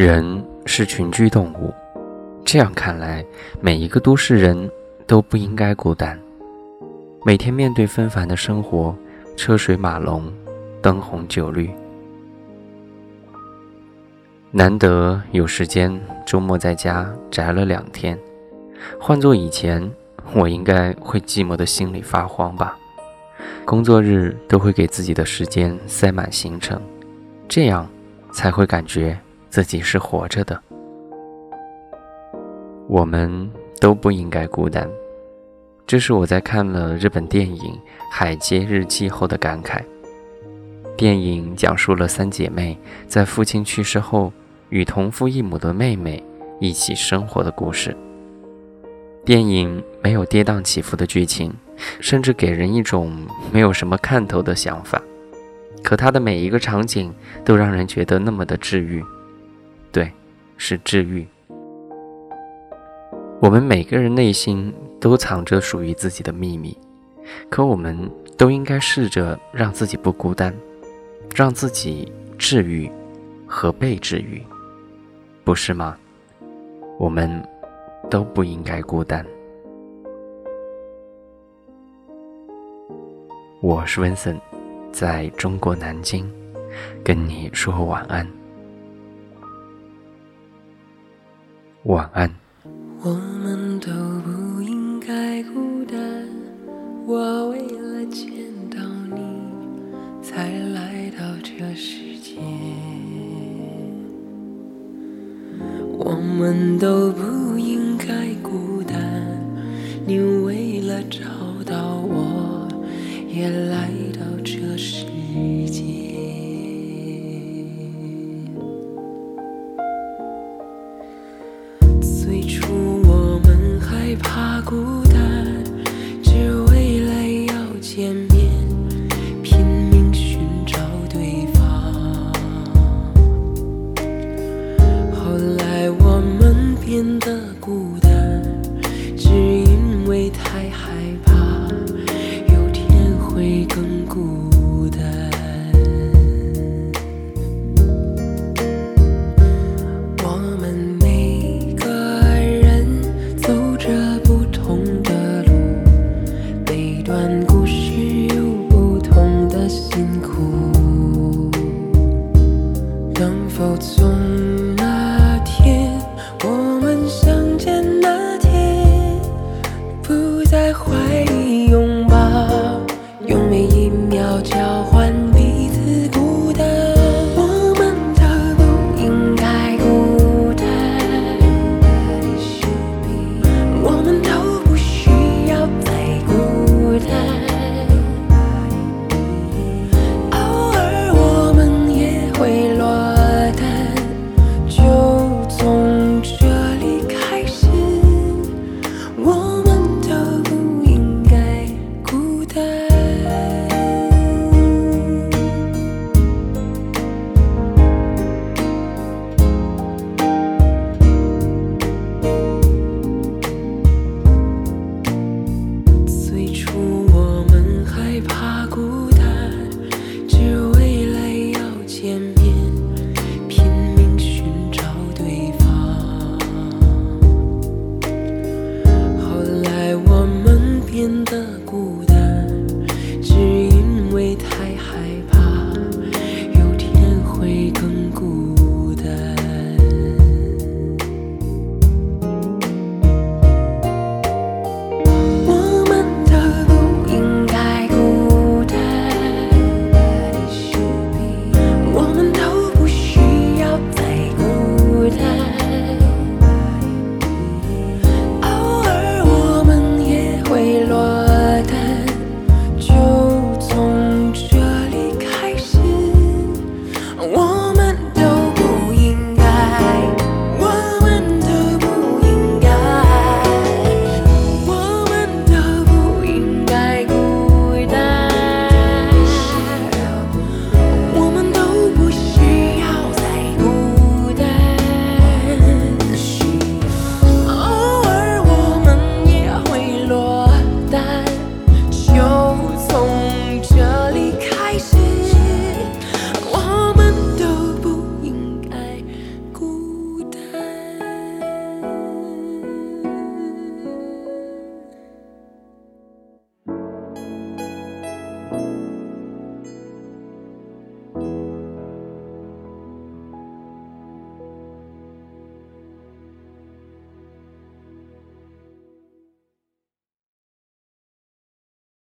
人是群居动物，这样看来，每一个都市人都不应该孤单。每天面对纷繁的生活，车水马龙，灯红酒绿，难得有时间周末在家宅了两天。换做以前，我应该会寂寞的心里发慌吧。工作日都会给自己的时间塞满行程，这样才会感觉。自己是活着的，我们都不应该孤单。这是我在看了日本电影《海街日记》后的感慨。电影讲述了三姐妹在父亲去世后，与同父异母的妹妹一起生活的故事。电影没有跌宕起伏的剧情，甚至给人一种没有什么看头的想法。可它的每一个场景都让人觉得那么的治愈。是治愈。我们每个人内心都藏着属于自己的秘密，可我们都应该试着让自己不孤单，让自己治愈和被治愈，不是吗？我们都不应该孤单。我是温森，在中国南京，跟你说晚安。晚安。我们都不应该孤单。我为了见到你才来到这世界。我们都不应该孤单。你为了找到我也来到这世界。最初，我们害怕孤独。走从那天，我们相见那天，不再怀疑。